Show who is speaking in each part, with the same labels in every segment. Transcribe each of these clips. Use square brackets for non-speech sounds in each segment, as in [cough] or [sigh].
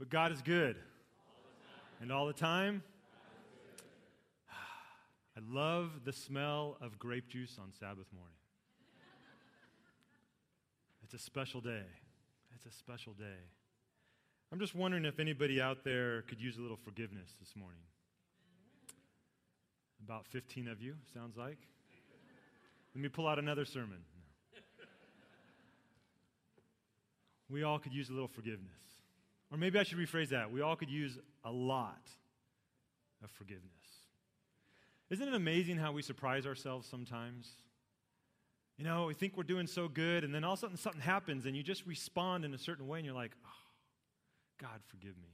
Speaker 1: But God is good. And all the time? [sighs] I love the smell of grape juice on Sabbath morning. It's a special day. It's a special day. I'm just wondering if anybody out there could use a little forgiveness this morning. About 15 of you, sounds like. Let me pull out another sermon. We all could use a little forgiveness. Or maybe I should rephrase that. We all could use a lot of forgiveness. Isn't it amazing how we surprise ourselves sometimes? You know, we think we're doing so good, and then all of a sudden something happens, and you just respond in a certain way, and you're like, oh, God, forgive me.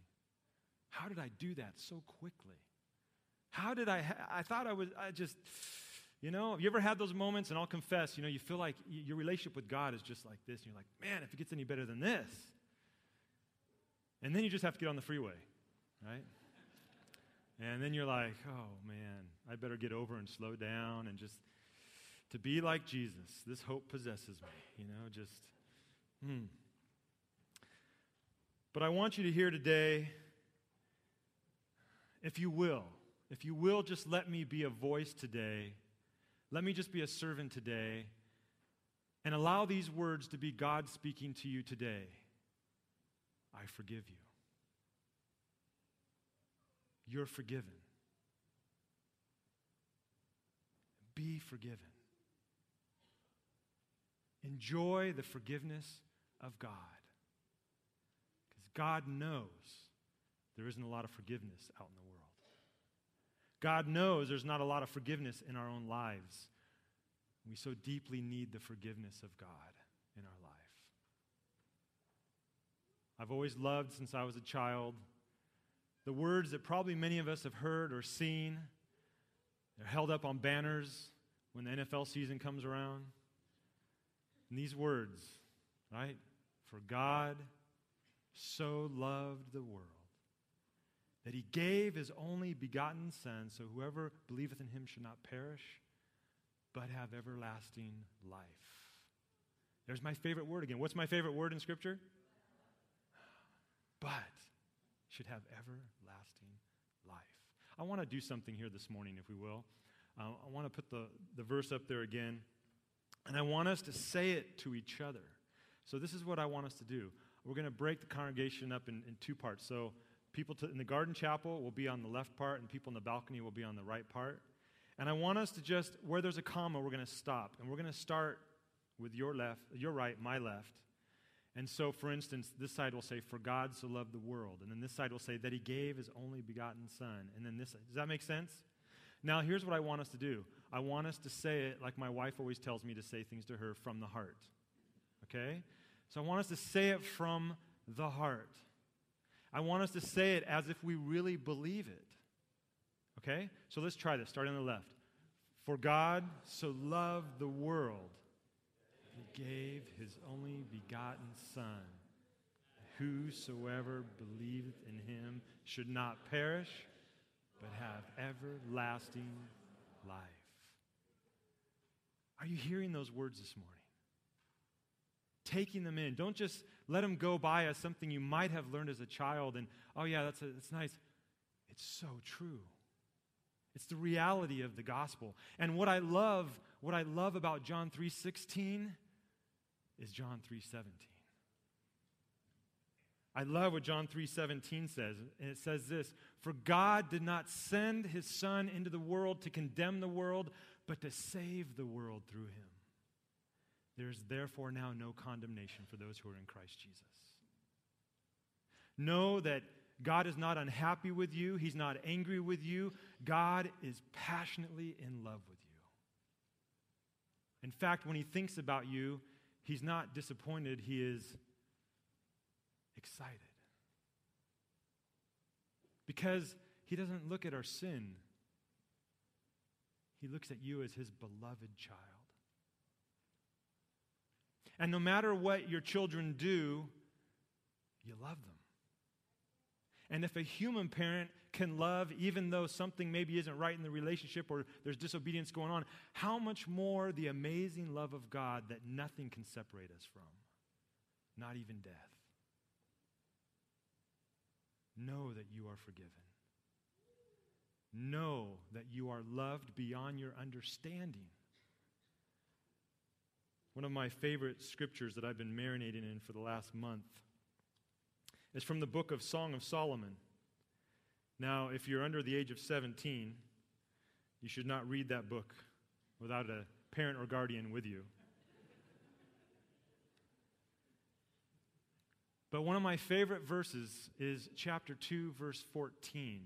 Speaker 1: How did I do that so quickly? How did I? Ha- I thought I was, I just, you know, have you ever had those moments, and I'll confess, you know, you feel like your relationship with God is just like this, and you're like, man, if it gets any better than this. And then you just have to get on the freeway, right? And then you're like, oh man, I better get over and slow down and just to be like Jesus. This hope possesses me, you know, just, hmm. But I want you to hear today, if you will, if you will, just let me be a voice today. Let me just be a servant today and allow these words to be God speaking to you today. I forgive you. You're forgiven. Be forgiven. Enjoy the forgiveness of God. Because God knows there isn't a lot of forgiveness out in the world. God knows there's not a lot of forgiveness in our own lives. We so deeply need the forgiveness of God in our life. I've always loved since I was a child the words that probably many of us have heard or seen. They're held up on banners when the NFL season comes around. And these words, right? For God so loved the world that he gave his only begotten Son, so whoever believeth in him should not perish, but have everlasting life. There's my favorite word again. What's my favorite word in Scripture? But should have everlasting life. I want to do something here this morning, if we will. Uh, I want to put the, the verse up there again, and I want us to say it to each other. So, this is what I want us to do. We're going to break the congregation up in, in two parts. So, people to, in the garden chapel will be on the left part, and people in the balcony will be on the right part. And I want us to just, where there's a comma, we're going to stop. And we're going to start with your left, your right, my left. And so, for instance, this side will say, For God so loved the world. And then this side will say, That he gave his only begotten Son. And then this, does that make sense? Now, here's what I want us to do I want us to say it like my wife always tells me to say things to her from the heart. Okay? So I want us to say it from the heart. I want us to say it as if we really believe it. Okay? So let's try this, starting on the left. For God so loved the world gave his only begotten Son. Whosoever believeth in him should not perish, but have everlasting life. Are you hearing those words this morning? Taking them in. Don't just let them go by as something you might have learned as a child and, oh, yeah, that's, a, that's nice. It's so true. It's the reality of the gospel. And what I love, what I love about John 3:16 is John 3:17. I love what John 3:17 says, and it says this, "For God did not send his son into the world to condemn the world, but to save the world through him. There's therefore now no condemnation for those who are in Christ Jesus." Know that God is not unhappy with you, he's not angry with you. God is passionately in love with you. In fact, when he thinks about you, He's not disappointed, he is excited. Because he doesn't look at our sin, he looks at you as his beloved child. And no matter what your children do, you love them. And if a human parent can love even though something maybe isn't right in the relationship or there's disobedience going on, how much more the amazing love of God that nothing can separate us from, not even death. know that you are forgiven. Know that you are loved beyond your understanding. One of my favorite scriptures that I've been marinating in for the last month is from the book of Song of Solomon. Now, if you're under the age of 17, you should not read that book without a parent or guardian with you. But one of my favorite verses is chapter 2, verse 14.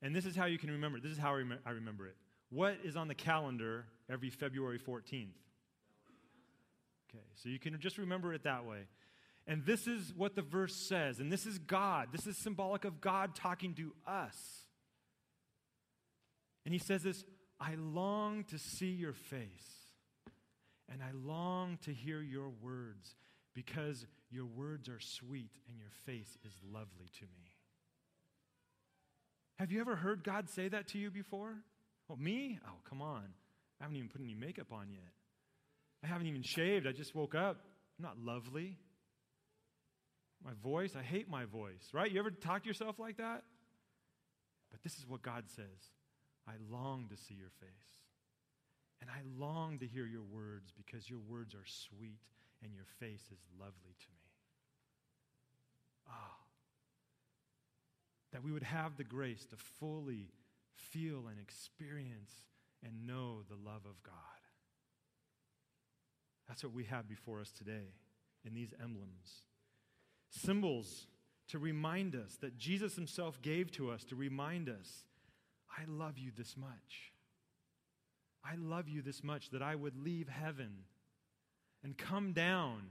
Speaker 1: And this is how you can remember it. This is how I remember it. What is on the calendar every February 14th? Okay, so you can just remember it that way. And this is what the verse says, and this is God. This is symbolic of God talking to us. And he says this I long to see your face, and I long to hear your words, because your words are sweet and your face is lovely to me. Have you ever heard God say that to you before? Oh, me? Oh, come on. I haven't even put any makeup on yet. I haven't even shaved. I just woke up. I'm not lovely. My voice, I hate my voice, right? You ever talk to yourself like that? But this is what God says I long to see your face. And I long to hear your words because your words are sweet and your face is lovely to me. Ah. Oh, that we would have the grace to fully feel and experience and know the love of God. That's what we have before us today in these emblems. Symbols to remind us that Jesus himself gave to us to remind us, I love you this much. I love you this much that I would leave heaven and come down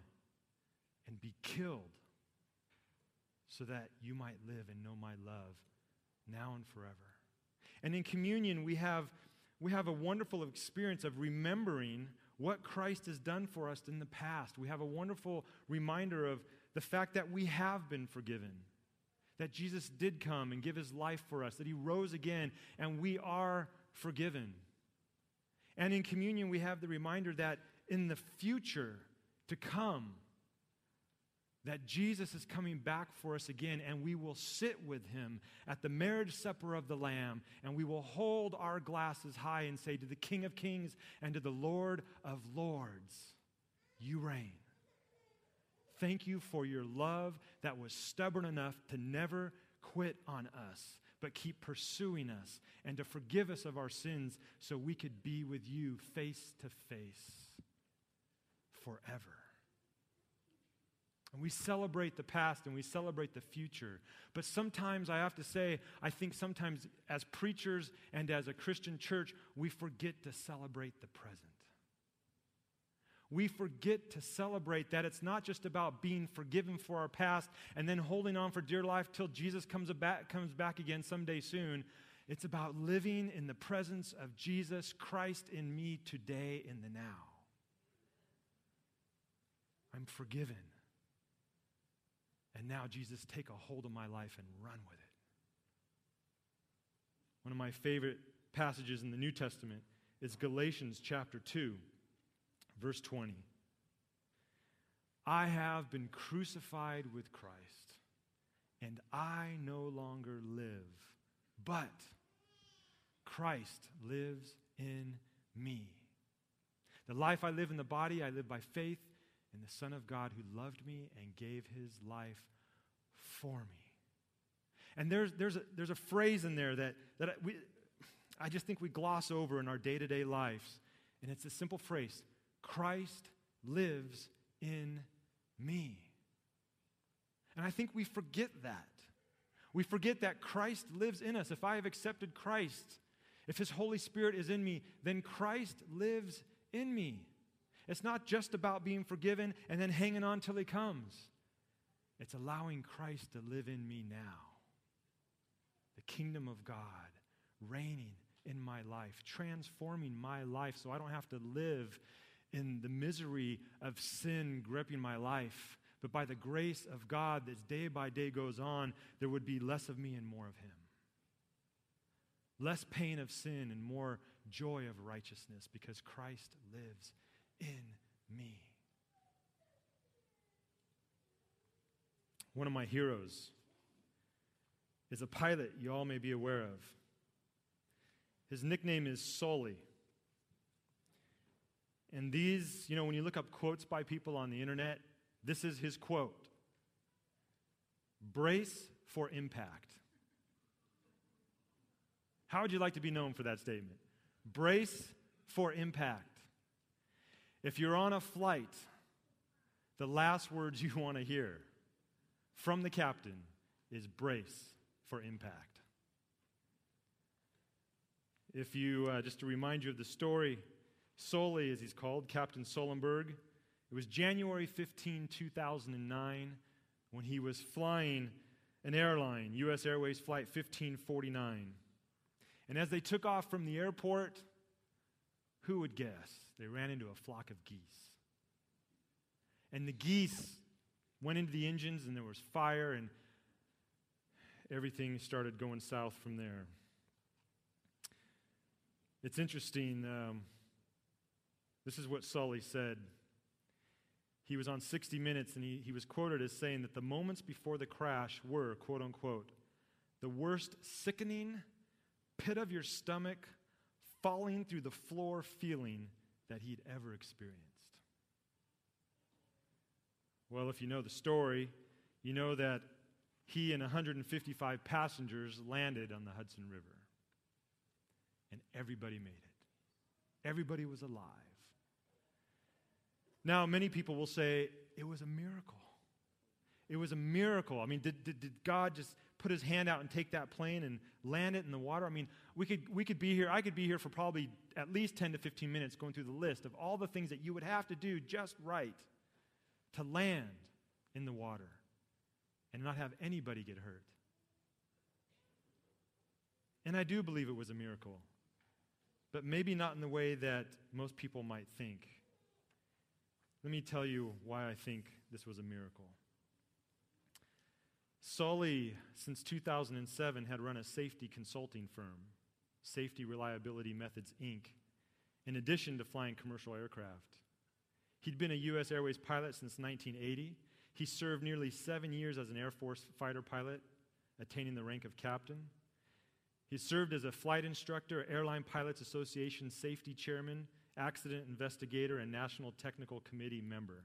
Speaker 1: and be killed so that you might live and know my love now and forever. And in communion, we have, we have a wonderful experience of remembering what Christ has done for us in the past. We have a wonderful reminder of the fact that we have been forgiven, that Jesus did come and give his life for us, that he rose again, and we are forgiven. And in communion, we have the reminder that in the future to come, that Jesus is coming back for us again, and we will sit with him at the marriage supper of the Lamb, and we will hold our glasses high and say to the King of Kings and to the Lord of Lords, You reign. Thank you for your love that was stubborn enough to never quit on us, but keep pursuing us and to forgive us of our sins so we could be with you face to face forever. And we celebrate the past and we celebrate the future. But sometimes, I have to say, I think sometimes as preachers and as a Christian church, we forget to celebrate the present. We forget to celebrate that it's not just about being forgiven for our past and then holding on for dear life till Jesus comes back, comes back again someday soon. It's about living in the presence of Jesus Christ in me today in the now. I'm forgiven. And now, Jesus, take a hold of my life and run with it. One of my favorite passages in the New Testament is Galatians chapter 2, verse 20. I have been crucified with Christ, and I no longer live, but Christ lives in me. The life I live in the body, I live by faith in the Son of God who loved me and gave his life for me. And there's, there's, a, there's a phrase in there that, that we, I just think we gloss over in our day to day lives. And it's a simple phrase Christ lives in me. And I think we forget that. We forget that Christ lives in us. If I have accepted Christ, if His Holy Spirit is in me, then Christ lives in me. It's not just about being forgiven and then hanging on till He comes. It's allowing Christ to live in me now. The kingdom of God reigning in my life, transforming my life so I don't have to live in the misery of sin gripping my life. But by the grace of God, as day by day goes on, there would be less of me and more of Him. Less pain of sin and more joy of righteousness because Christ lives in me. One of my heroes is a pilot you all may be aware of. His nickname is Sully. And these, you know, when you look up quotes by people on the internet, this is his quote Brace for impact. How would you like to be known for that statement? Brace for impact. If you're on a flight, the last words you want to hear from the captain is brace for impact. If you, uh, just to remind you of the story, Sully, as he's called, Captain Sullenberg, it was January 15, 2009, when he was flying an airline, U.S. Airways Flight 1549. And as they took off from the airport, who would guess? They ran into a flock of geese. And the geese went into the engines, and there was fire, and everything started going south from there. It's interesting. Um, this is what Sully said. He was on 60 Minutes, and he, he was quoted as saying that the moments before the crash were, quote unquote, the worst sickening, pit of your stomach, falling through the floor feeling that he'd ever experienced. Well, if you know the story, you know that he and 155 passengers landed on the Hudson River. And everybody made it. Everybody was alive. Now, many people will say it was a miracle. It was a miracle. I mean, did, did, did God just put his hand out and take that plane and land it in the water? I mean, we could, we could be here, I could be here for probably at least 10 to 15 minutes going through the list of all the things that you would have to do just right to land in the water and not have anybody get hurt. And I do believe it was a miracle, but maybe not in the way that most people might think. Let me tell you why I think this was a miracle. Sully, since 2007, had run a safety consulting firm, Safety Reliability Methods, Inc., in addition to flying commercial aircraft. He'd been a U.S. Airways pilot since 1980. He served nearly seven years as an Air Force fighter pilot, attaining the rank of captain. He served as a flight instructor, Airline Pilots Association safety chairman, accident investigator, and National Technical Committee member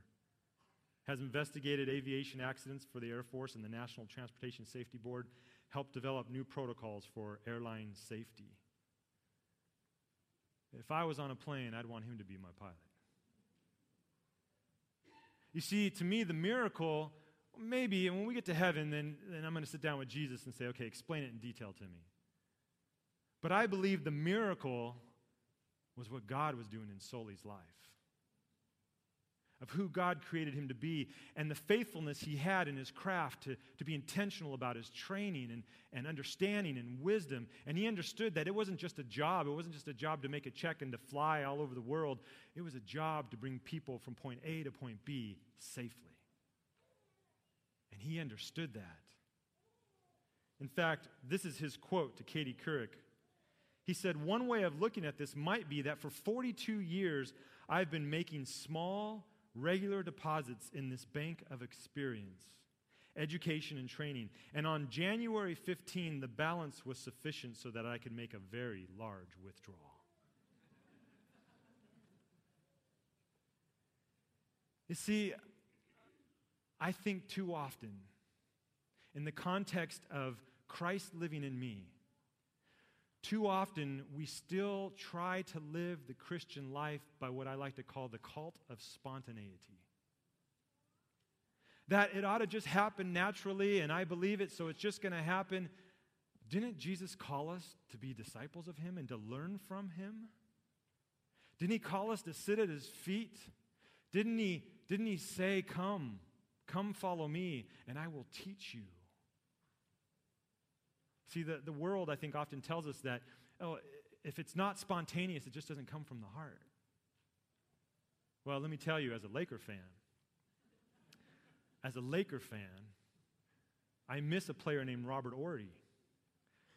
Speaker 1: has investigated aviation accidents for the Air Force and the National Transportation Safety Board, helped develop new protocols for airline safety. If I was on a plane, I'd want him to be my pilot. You see, to me, the miracle, maybe, when we get to heaven, then, then I'm going to sit down with Jesus and say, okay, explain it in detail to me. But I believe the miracle was what God was doing in Sully's life of who God created him to be and the faithfulness he had in his craft to, to be intentional about his training and, and understanding and wisdom. And he understood that it wasn't just a job, it wasn't just a job to make a check and to fly all over the world, it was a job to bring people from point A to point B safely. And he understood that. In fact, this is his quote to Katie Couric. He said, One way of looking at this might be that for 42 years, I've been making small, regular deposits in this bank of experience, education, and training. And on January 15, the balance was sufficient so that I could make a very large withdrawal. You see, I think too often, in the context of Christ living in me, too often, we still try to live the Christian life by what I like to call the cult of spontaneity. That it ought to just happen naturally, and I believe it, so it's just going to happen. Didn't Jesus call us to be disciples of Him and to learn from Him? Didn't He call us to sit at His feet? Didn't He, didn't he say, Come, come follow me, and I will teach you? See, the, the world, I think, often tells us that, oh, if it's not spontaneous, it just doesn't come from the heart. Well, let me tell you, as a Laker fan, as a Laker fan, I miss a player named Robert Horry,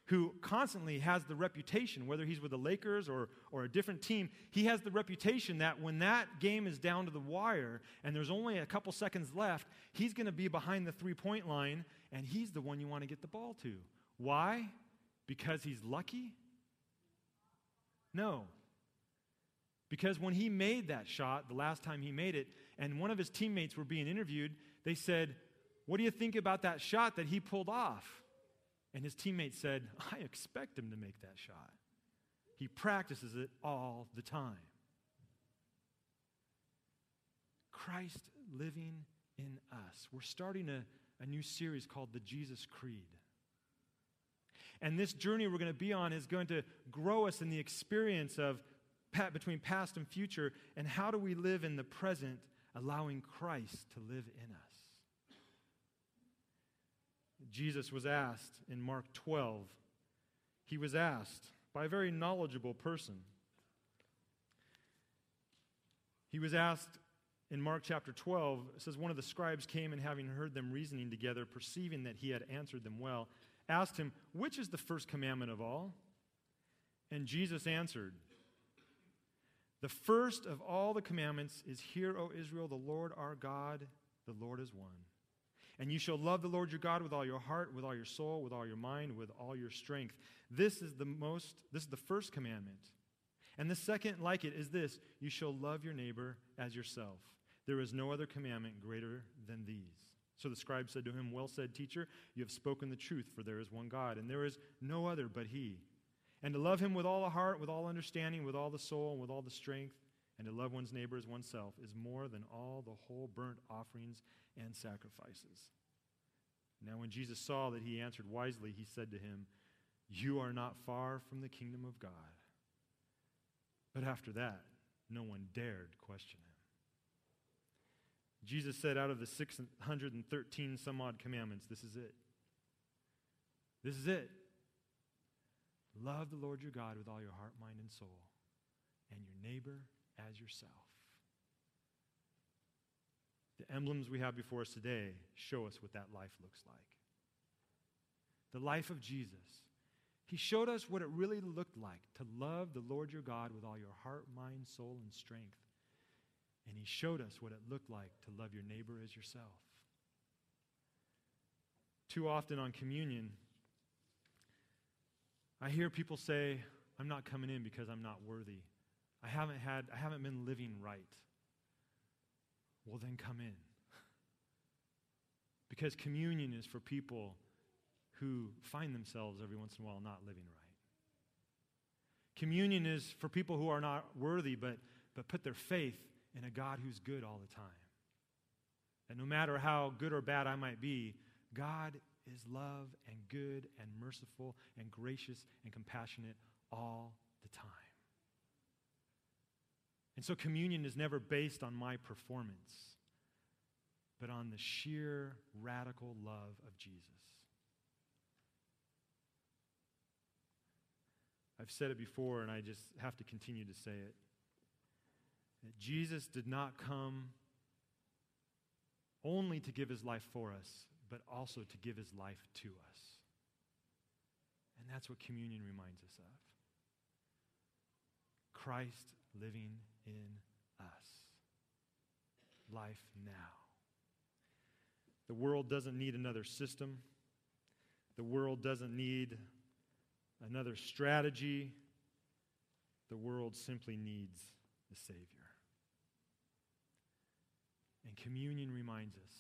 Speaker 1: who constantly has the reputation, whether he's with the Lakers or, or a different team, he has the reputation that when that game is down to the wire and there's only a couple seconds left, he's going to be behind the three point line and he's the one you want to get the ball to Why? Because he's lucky? No. Because when he made that shot, the last time he made it, and one of his teammates were being interviewed, they said, What do you think about that shot that he pulled off? And his teammate said, I expect him to make that shot. He practices it all the time. Christ living in us. We're starting a, a new series called the Jesus Creed. And this journey we're going to be on is going to grow us in the experience of between past and future, and how do we live in the present, allowing Christ to live in us. Jesus was asked in Mark 12, he was asked by a very knowledgeable person. He was asked in Mark chapter 12, it says, One of the scribes came and having heard them reasoning together, perceiving that he had answered them well, asked him, Which is the first commandment of all? And Jesus answered, The first of all the commandments is, Hear, O Israel, the Lord our God, the Lord is one. And you shall love the Lord your God with all your heart, with all your soul, with all your mind, with all your strength. This is the most, this is the first commandment. And the second, like it, is this you shall love your neighbor as yourself. There is no other commandment greater than these. So the scribe said to him, Well said, teacher, you have spoken the truth, for there is one God, and there is no other but He. And to love Him with all the heart, with all understanding, with all the soul, and with all the strength, and to love one's neighbor as oneself is more than all the whole burnt offerings and sacrifices. Now, when Jesus saw that he answered wisely, he said to him, You are not far from the kingdom of God. But after that, no one dared question him. Jesus said, out of the 613 some odd commandments, this is it. This is it. Love the Lord your God with all your heart, mind, and soul, and your neighbor as yourself. The emblems we have before us today show us what that life looks like. The life of Jesus. He showed us what it really looked like to love the Lord your God with all your heart, mind, soul, and strength and he showed us what it looked like to love your neighbor as yourself. Too often on communion, I hear people say, I'm not coming in because I'm not worthy. I haven't had I haven't been living right. Well then come in. because communion is for people who find themselves every once in a while not living right. Communion is for people who are not worthy but but put their faith in a God who's good all the time. That no matter how good or bad I might be, God is love and good and merciful and gracious and compassionate all the time. And so communion is never based on my performance, but on the sheer radical love of Jesus. I've said it before, and I just have to continue to say it that Jesus did not come only to give his life for us, but also to give his life to us. And that's what communion reminds us of Christ living in us. Life now. The world doesn't need another system. The world doesn't need another strategy. The world simply needs the Savior. And communion reminds us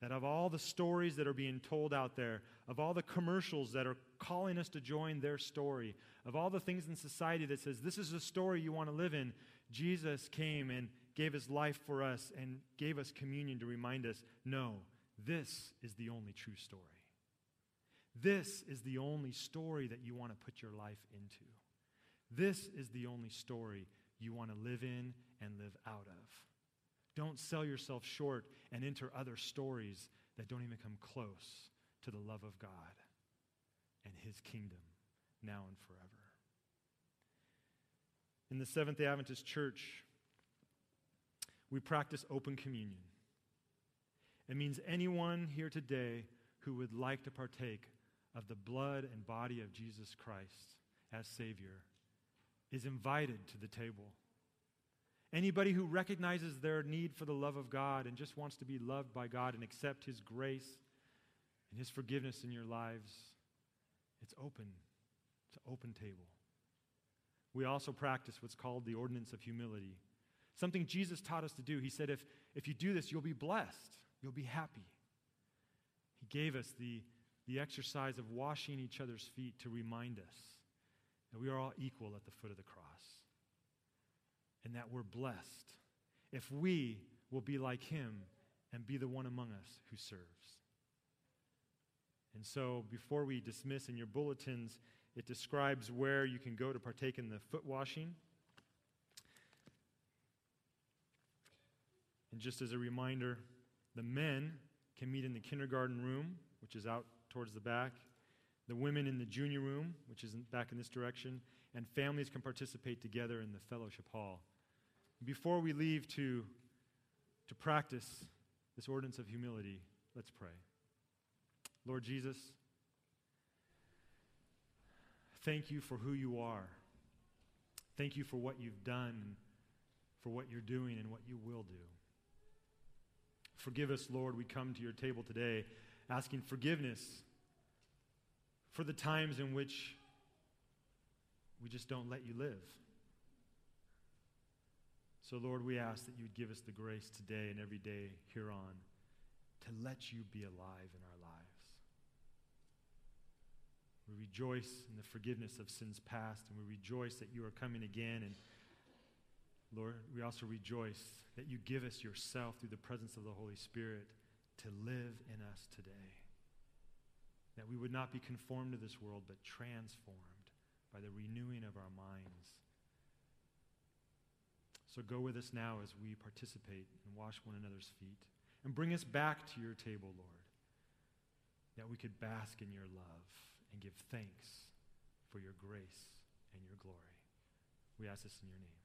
Speaker 1: that of all the stories that are being told out there, of all the commercials that are calling us to join their story, of all the things in society that says this is a story you want to live in, Jesus came and gave his life for us and gave us communion to remind us no, this is the only true story. This is the only story that you want to put your life into. This is the only story you want to live in and live out of. Don't sell yourself short and enter other stories that don't even come close to the love of God and His kingdom now and forever. In the Seventh day Adventist Church, we practice open communion. It means anyone here today who would like to partake of the blood and body of Jesus Christ as Savior is invited to the table. Anybody who recognizes their need for the love of God and just wants to be loved by God and accept His grace and His forgiveness in your lives It's open. It's an open table. We also practice what's called the ordinance of humility. Something Jesus taught us to do. He said, if, if you do this, you'll be blessed, you'll be happy. He gave us the, the exercise of washing each other's feet to remind us that we are all equal at the foot of the cross and that we're blessed if we will be like him and be the one among us who serves. And so, before we dismiss in your bulletins, it describes where you can go to partake in the foot washing. And just as a reminder, the men can meet in the kindergarten room, which is out towards the back, the women in the junior room, which is back in this direction, and families can participate together in the fellowship hall. Before we leave to, to practice this ordinance of humility, let's pray. Lord Jesus, thank you for who you are. Thank you for what you've done, for what you're doing, and what you will do. Forgive us, Lord. We come to your table today asking forgiveness for the times in which we just don't let you live. So, Lord, we ask that you would give us the grace today and every day here on to let you be alive in our lives. We rejoice in the forgiveness of sins past, and we rejoice that you are coming again. And Lord, we also rejoice that you give us yourself through the presence of the Holy Spirit to live in us today. That we would not be conformed to this world, but transformed by the renewing of our minds. So go with us now as we participate and wash one another's feet. And bring us back to your table, Lord, that we could bask in your love and give thanks for your grace and your glory. We ask this in your name.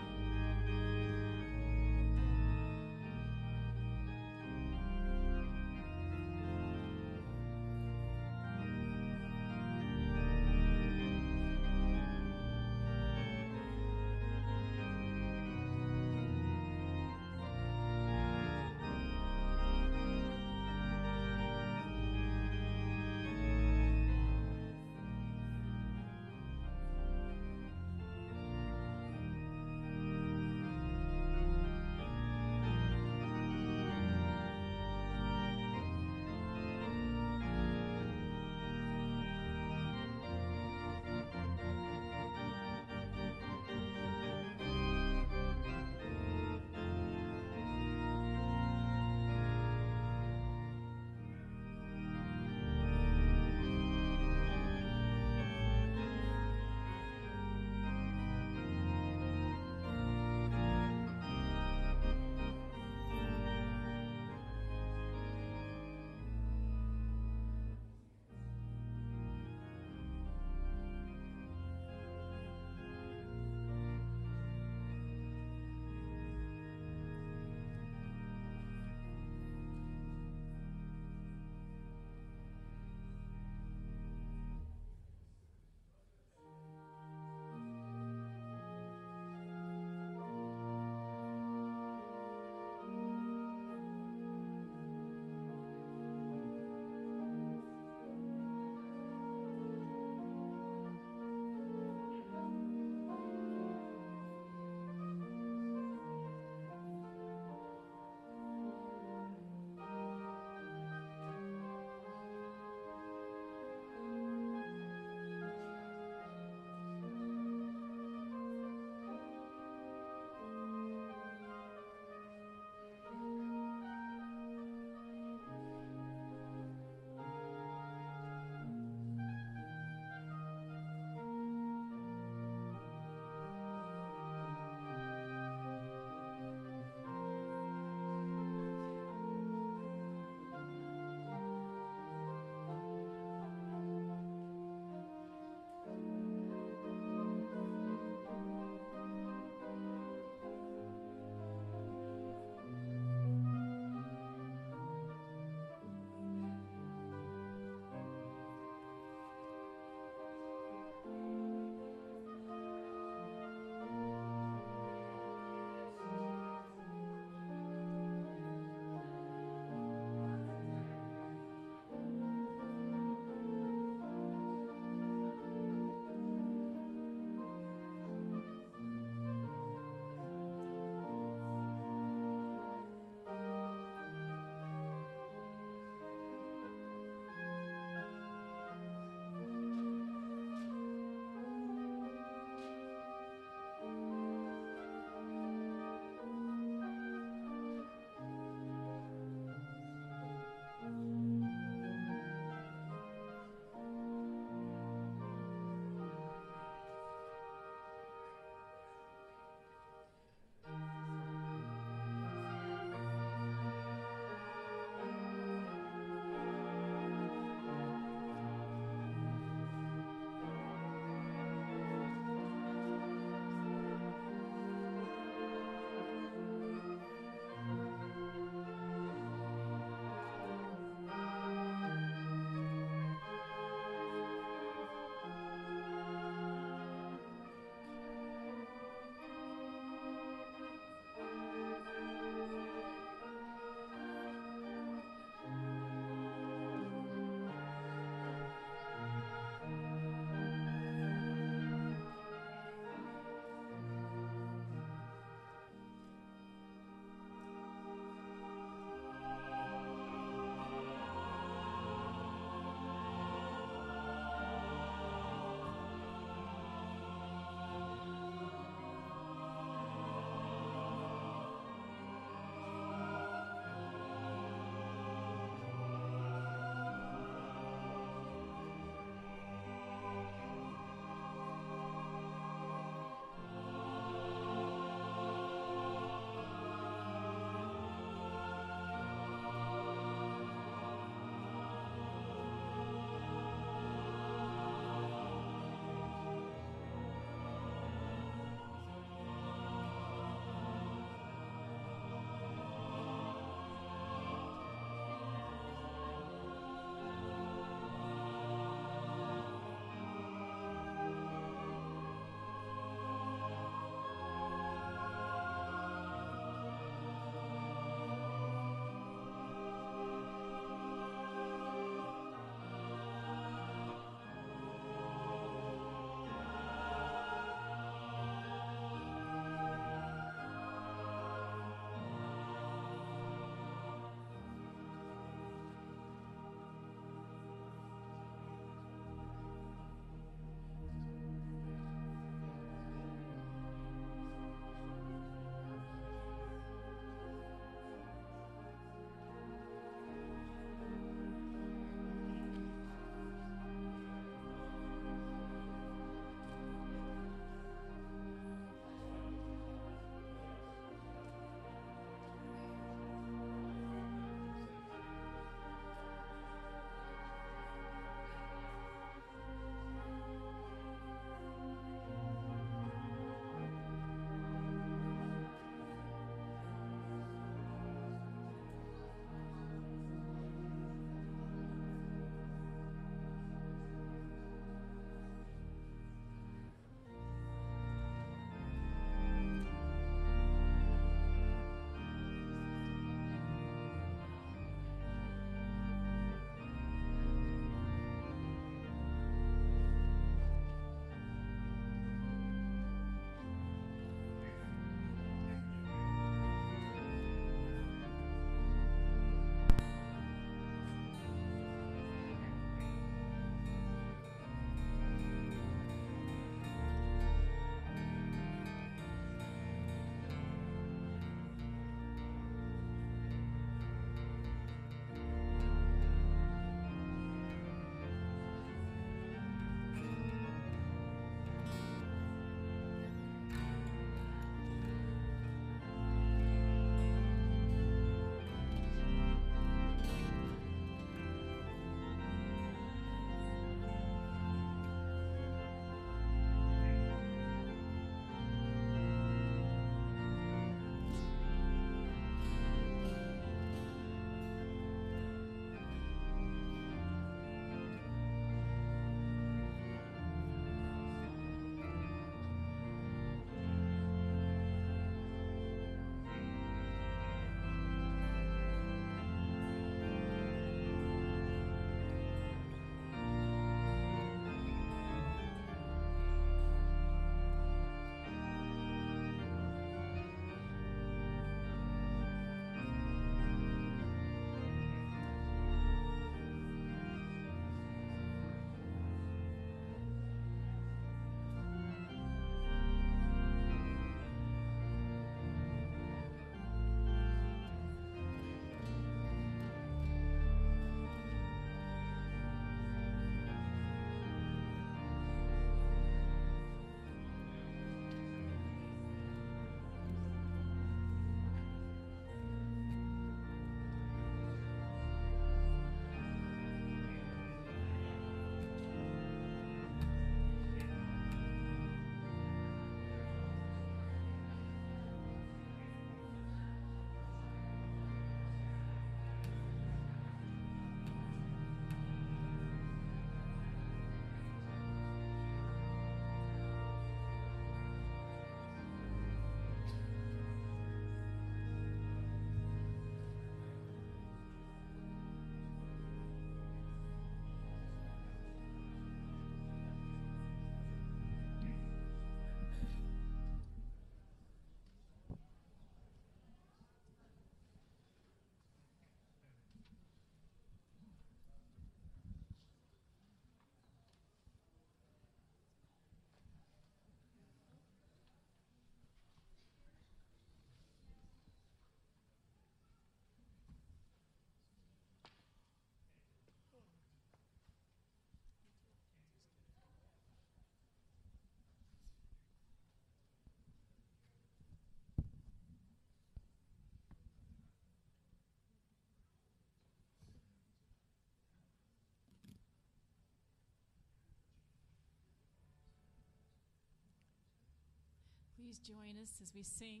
Speaker 2: Please join us as we sing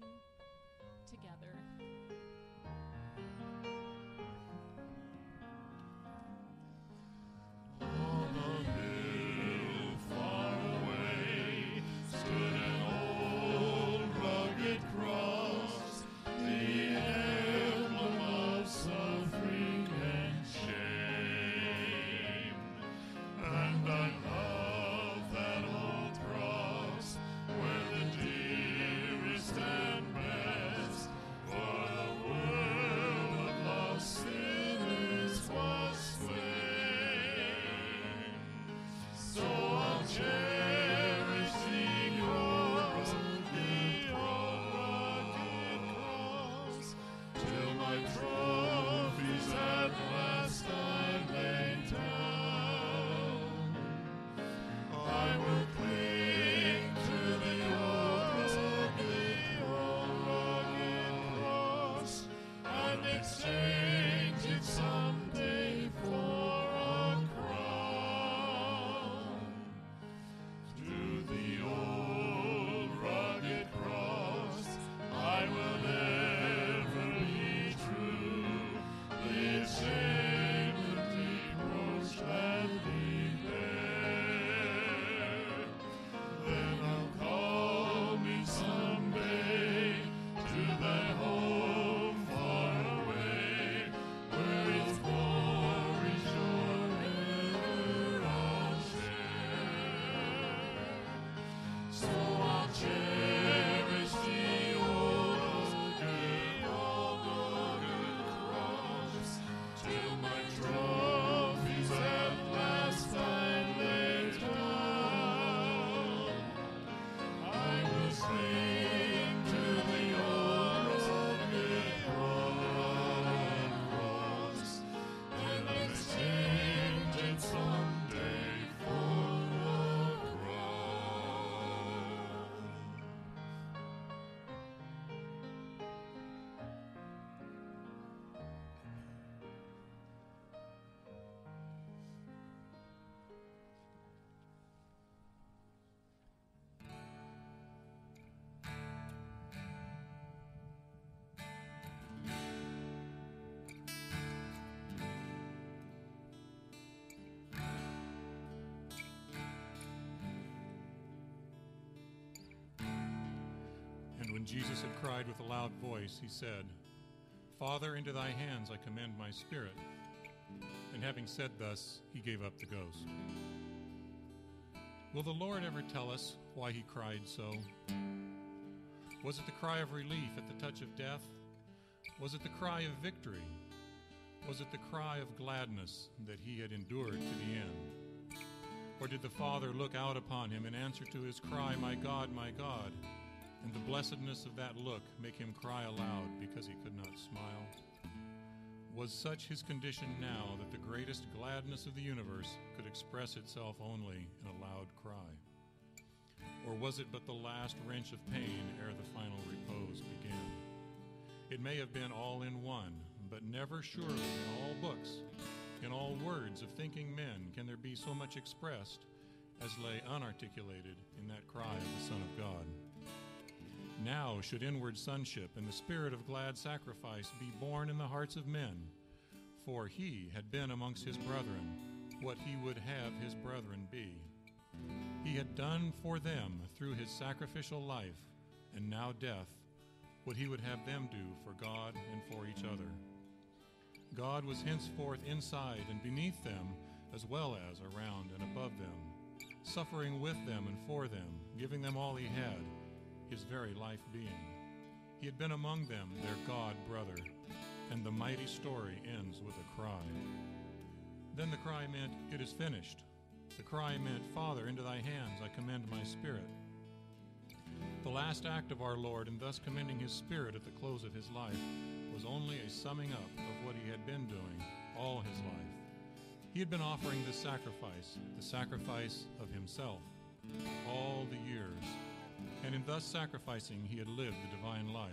Speaker 2: together.
Speaker 3: When Jesus had cried with a loud voice, he said, Father, into thy hands I commend my spirit. And having said thus, he gave up the ghost. Will the Lord ever tell us why he cried so? Was it the cry of relief at the touch of death? Was it the cry of victory? Was it the cry of gladness that he had endured to the end? Or did the Father look out upon him in answer to his cry, My God, my God? And the blessedness of that look make him cry aloud because he could not smile? Was such his condition now that the greatest gladness of the universe could express itself only in a loud cry? Or was it but the last wrench of pain ere the final repose began? It may have been all in one, but never surely in all books, in all words of thinking men, can there be so much expressed as lay unarticulated in that cry of the Son of God. Now should inward sonship and the spirit of glad sacrifice be born in the hearts of men, for he had been amongst his brethren what he would have his brethren be. He had done for them through his sacrificial life and now death what he would have them do for God and for each other. God was henceforth inside and beneath them, as well as around and above them, suffering with them and for them, giving them all he had his very life being. He had been among them, their God brother, and the mighty story ends with a cry. Then the cry meant, It is finished. The cry meant, Father, into thy hands I commend my spirit. The last act of our Lord in thus commending his spirit at the close of his life was only a summing up of what he had been doing all his life. He had been offering the sacrifice, the sacrifice of himself, all the years and in thus sacrificing he had lived the divine life.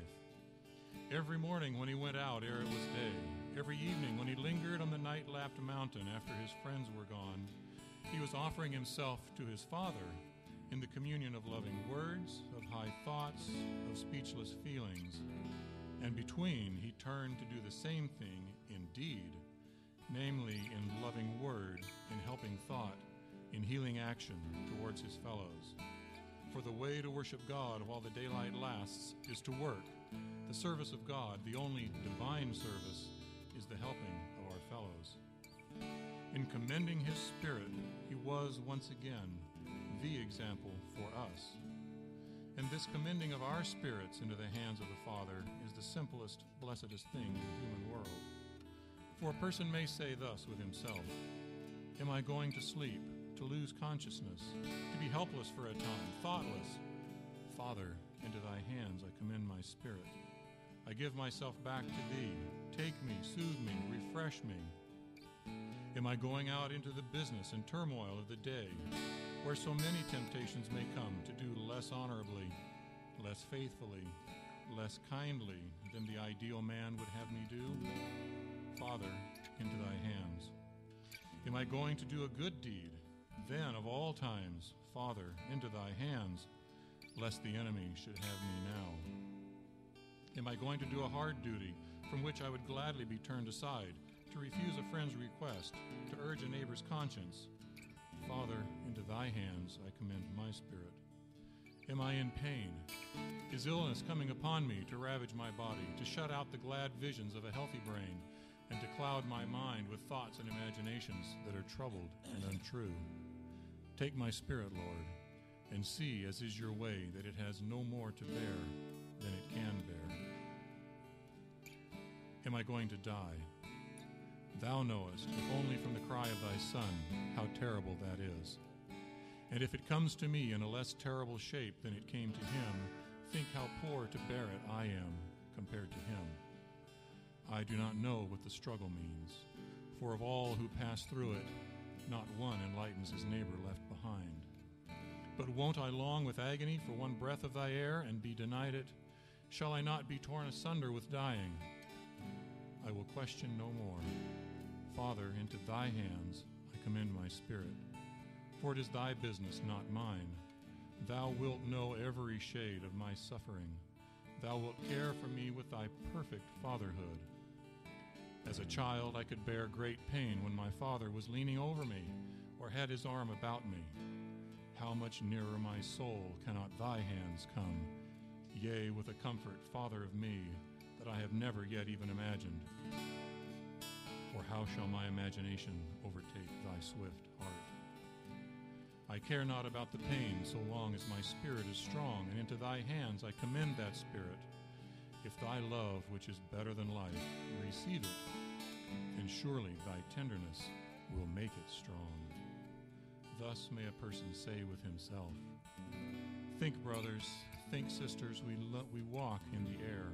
Speaker 3: Every morning when he went out ere it was day, every evening when he lingered on the night lapped mountain after his friends were gone, he was offering himself to his Father in the communion of loving words, of high thoughts, of speechless feelings. And between, he turned to do the same thing in deed, namely in loving word, in helping thought, in healing action towards his fellows. For the way to worship God while the daylight lasts is to work. The service of God, the only divine service, is the helping of our fellows. In commending his spirit, he was once again the example for us. And this commending of our spirits into the hands of the Father is the simplest, blessedest thing in the human world. For a person may say thus with himself Am I going to sleep, to lose consciousness, to be helpless for a time, thoughtless? Father, into thy hands I commend my spirit. I give myself back to thee. Take me, soothe me, refresh me. Am I going out into the business and turmoil of the day, where so many temptations may come to do less honorably, less faithfully, less kindly than the ideal man would have me do? Father, into thy hands. Am I going to do a good deed? Then, of all times, Father, into thy hands, lest the enemy should have me now. Am I going to do a hard duty from which I would gladly be turned aside? to refuse a friend's request, to urge a neighbor's conscience. Father, into thy hands I commend my spirit. Am I in pain? Is illness coming upon me to ravage my body, to shut out the glad visions of a healthy brain, and to cloud my mind with thoughts and imaginations that are troubled and untrue? Take my spirit, Lord, and see, as is your way, that it has no more to bear than it can bear. Am I going to die? Thou knowest, if only from the cry of thy Son, how terrible that is. And if it comes to me in a less terrible shape than it came to him, think how poor to bear it I am compared to him. I do not know what the struggle means, for of all who pass through it, not one enlightens his neighbor left behind. But won't I long with agony for one breath of thy air and be denied it? Shall I not be torn asunder with dying? I will question no more. Father, into thy hands I commend my spirit. For it is thy business, not mine. Thou wilt know every shade of my suffering. Thou wilt care for me with thy perfect fatherhood. As a child, I could bear great pain when my father was leaning over me or had his arm about me. How much nearer my soul cannot thy hands come, yea, with a comfort, Father of me, that I have never yet even imagined. Or how shall my imagination overtake thy swift heart? I care not about the pain so long as my spirit is strong, and into thy hands I commend that spirit. If thy love, which is better than life, receive it, then surely thy tenderness will make it strong. Thus may a person say with himself Think, brothers, think, sisters, we, lo- we walk in the air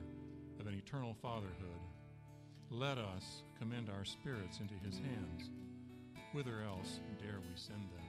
Speaker 3: of an eternal fatherhood let us commend our spirits into his hands. Whither else dare we send them?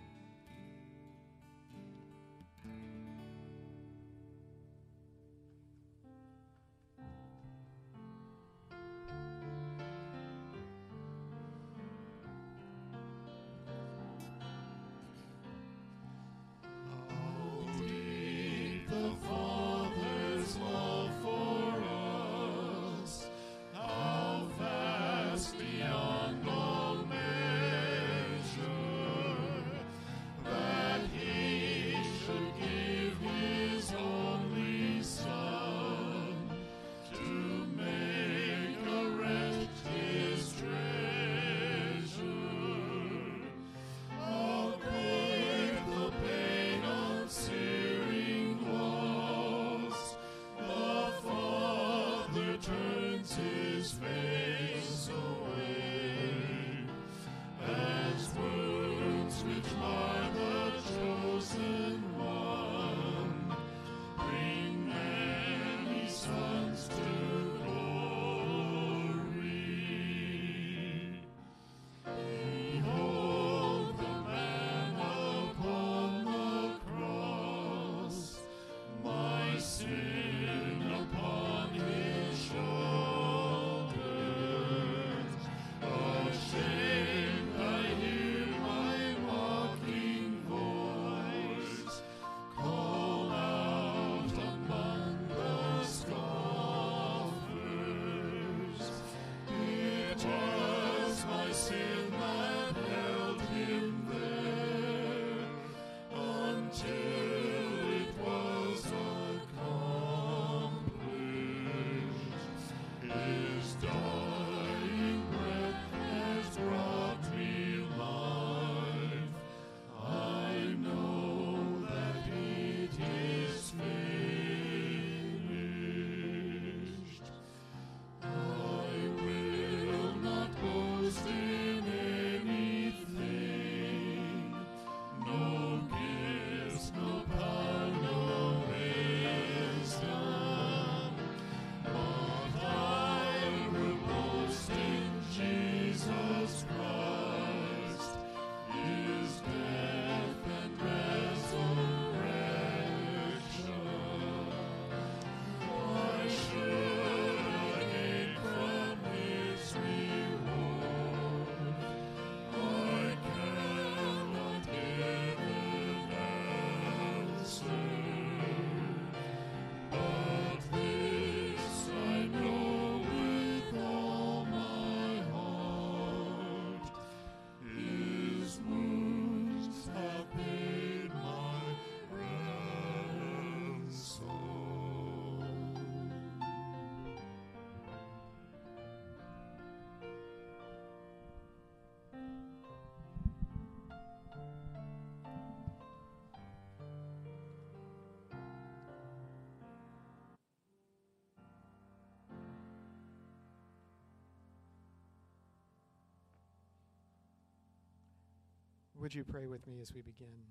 Speaker 4: Would you pray with me as we begin?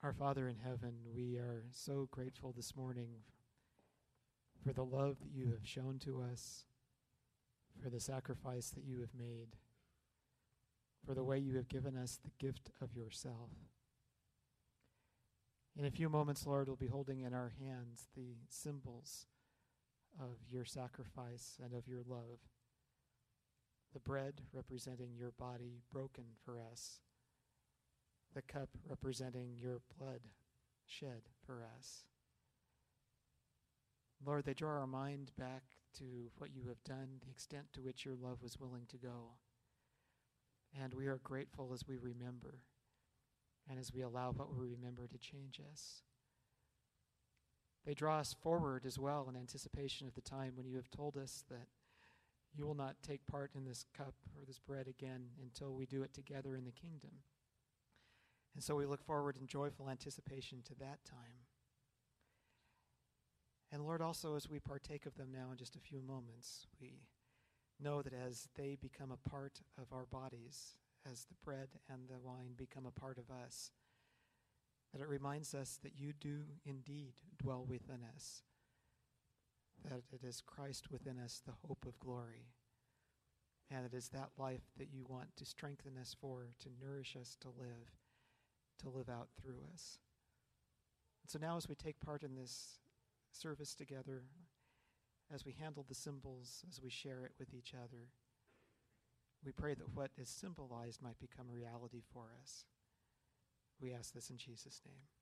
Speaker 4: Our Father in heaven, we are so grateful this morning for the love that you have shown to us, for the sacrifice that you have made, for the way you have given us the gift of yourself. In a few moments, Lord, we'll be holding in our hands the symbols of your sacrifice and of your love. The bread representing your body broken for us, the cup representing your blood shed for us. Lord, they draw our mind back to what you have done, the extent to which your love was willing to go. And we are grateful as we remember and as we allow what we remember to change us. They draw us forward as well in anticipation of the time when you have told us that you will not take part in this cup or this bread again until we do it together in the kingdom. And so we look forward in joyful anticipation to that time. And Lord, also as we partake of them now in just a few moments, we know that as they become a part of our bodies, as the bread and the wine become a part of us, that it reminds us that you do indeed dwell within us, that it is Christ within us, the hope of glory. And it is that life that you want to strengthen us for, to nourish us to live, to live out through us. And so now, as we take part in this service together, as we handle the symbols, as we share it with each other, we pray that what is symbolized might become reality for us. We ask this in Jesus' name.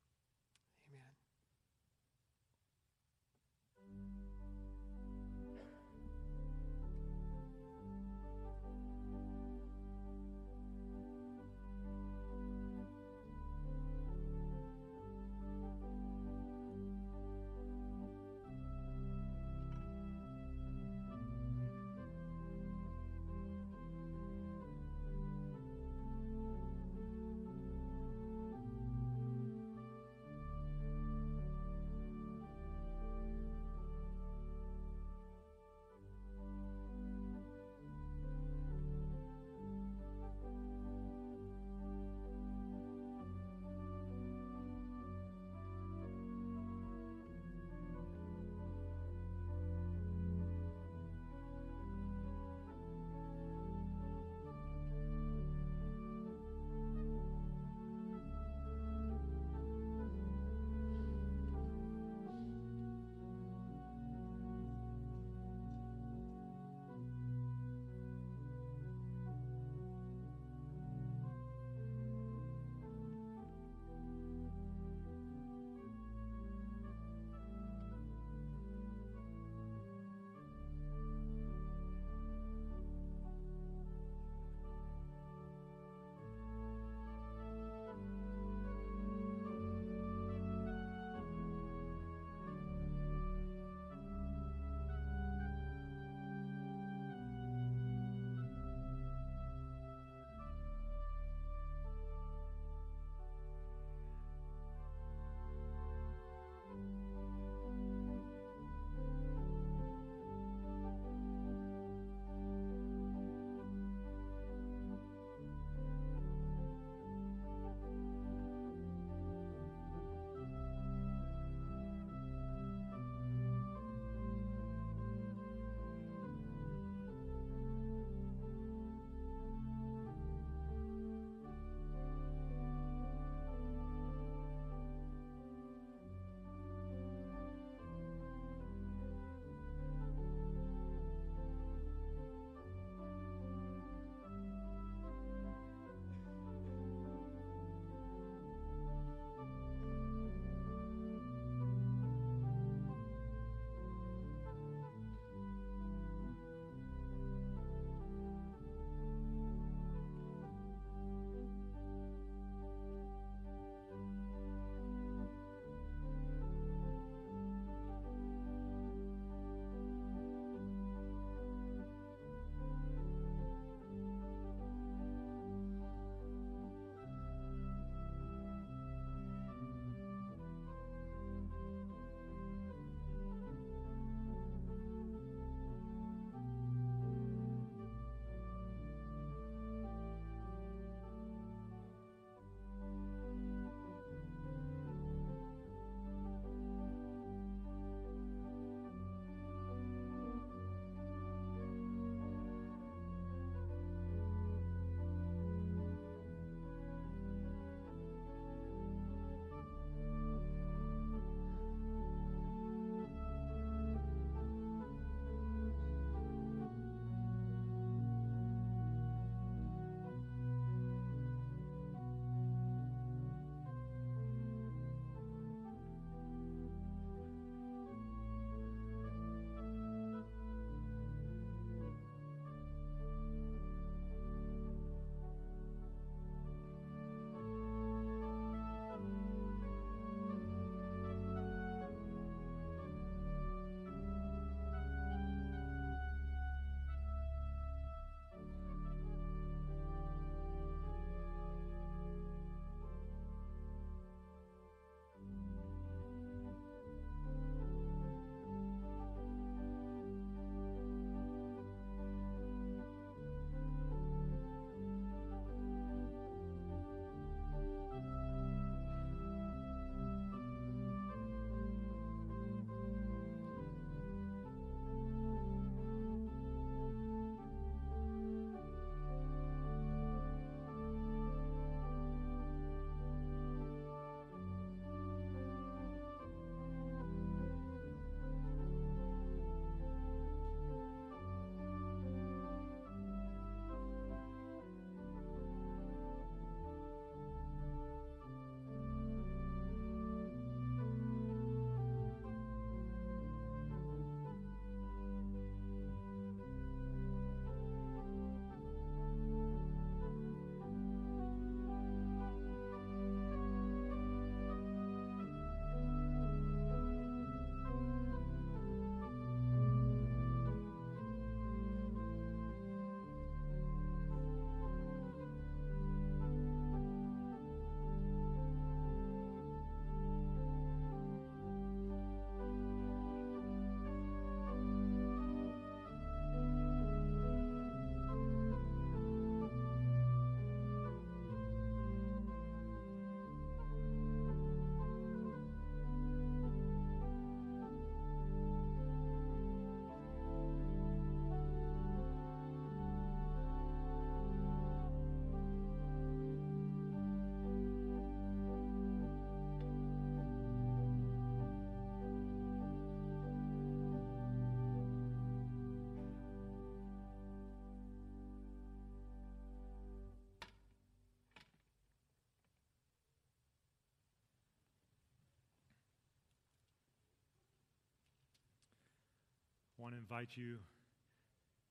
Speaker 1: Want to invite you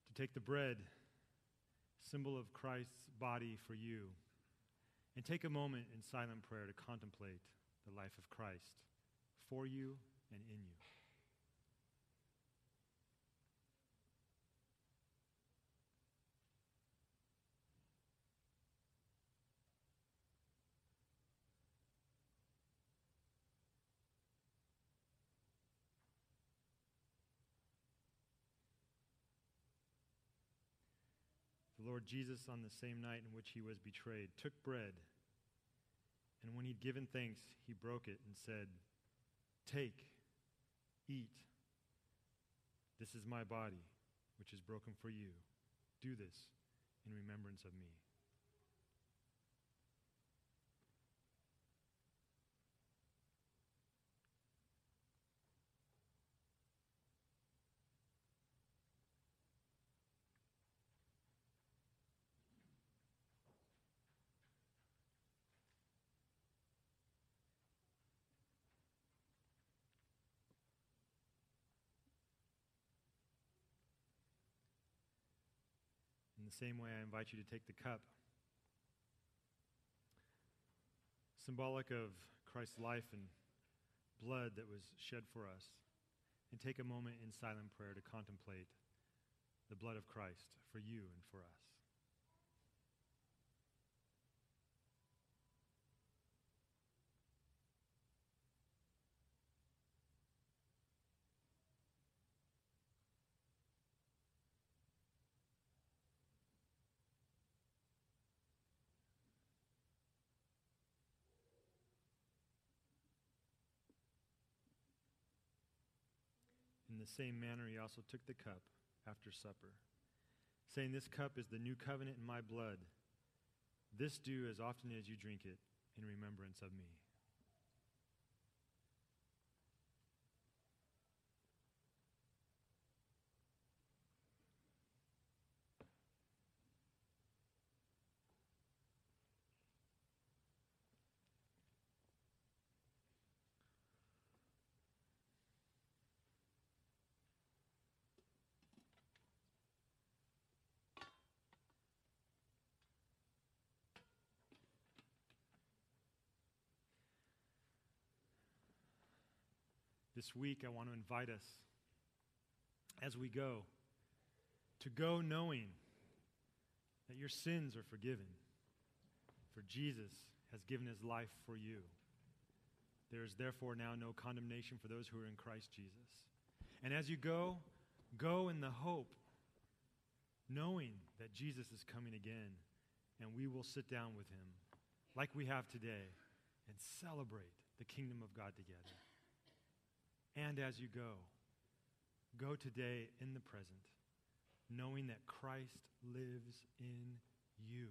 Speaker 1: to take the bread, symbol of Christ's body for you, and take a moment in silent prayer to contemplate the life of Christ for you and in you. Lord Jesus, on the same night in which he was betrayed, took bread, and when he'd given thanks, he broke it and said, Take, eat. This is my body, which is broken for you. Do this in remembrance of me. The same way, I invite you to take the cup, symbolic of Christ's life and blood that was shed for us, and take a moment in silent prayer to contemplate the blood of Christ for you and for us. The same manner, he also took the cup after supper, saying, This cup is the new covenant in my blood. This do as often as you drink it in remembrance of me. This week, I want to invite us as we go to go knowing that your sins are forgiven, for Jesus has given his life for you. There is therefore now no condemnation for those who are in Christ Jesus. And as you go, go in the hope, knowing that Jesus is coming again, and we will sit down with him like we have today and celebrate the kingdom of God together. And as you go, go today in the present, knowing that Christ lives in you.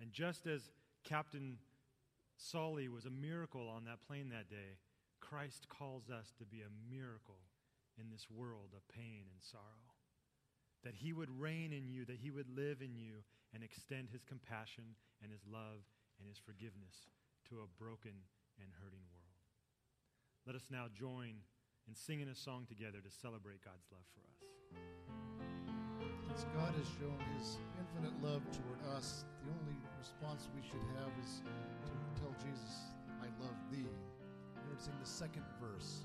Speaker 1: And just as Captain Sully was a miracle on that plane that day, Christ calls us to be a miracle in this world of pain and sorrow. That he would reign in you, that he would live in you, and extend his compassion and his love and his forgiveness to a broken and hurting world. Let us now join in singing a song together to celebrate God's love for us.
Speaker 5: As God has shown his infinite love toward us, the only response we should have is to tell Jesus, I love thee. We're sing the second verse.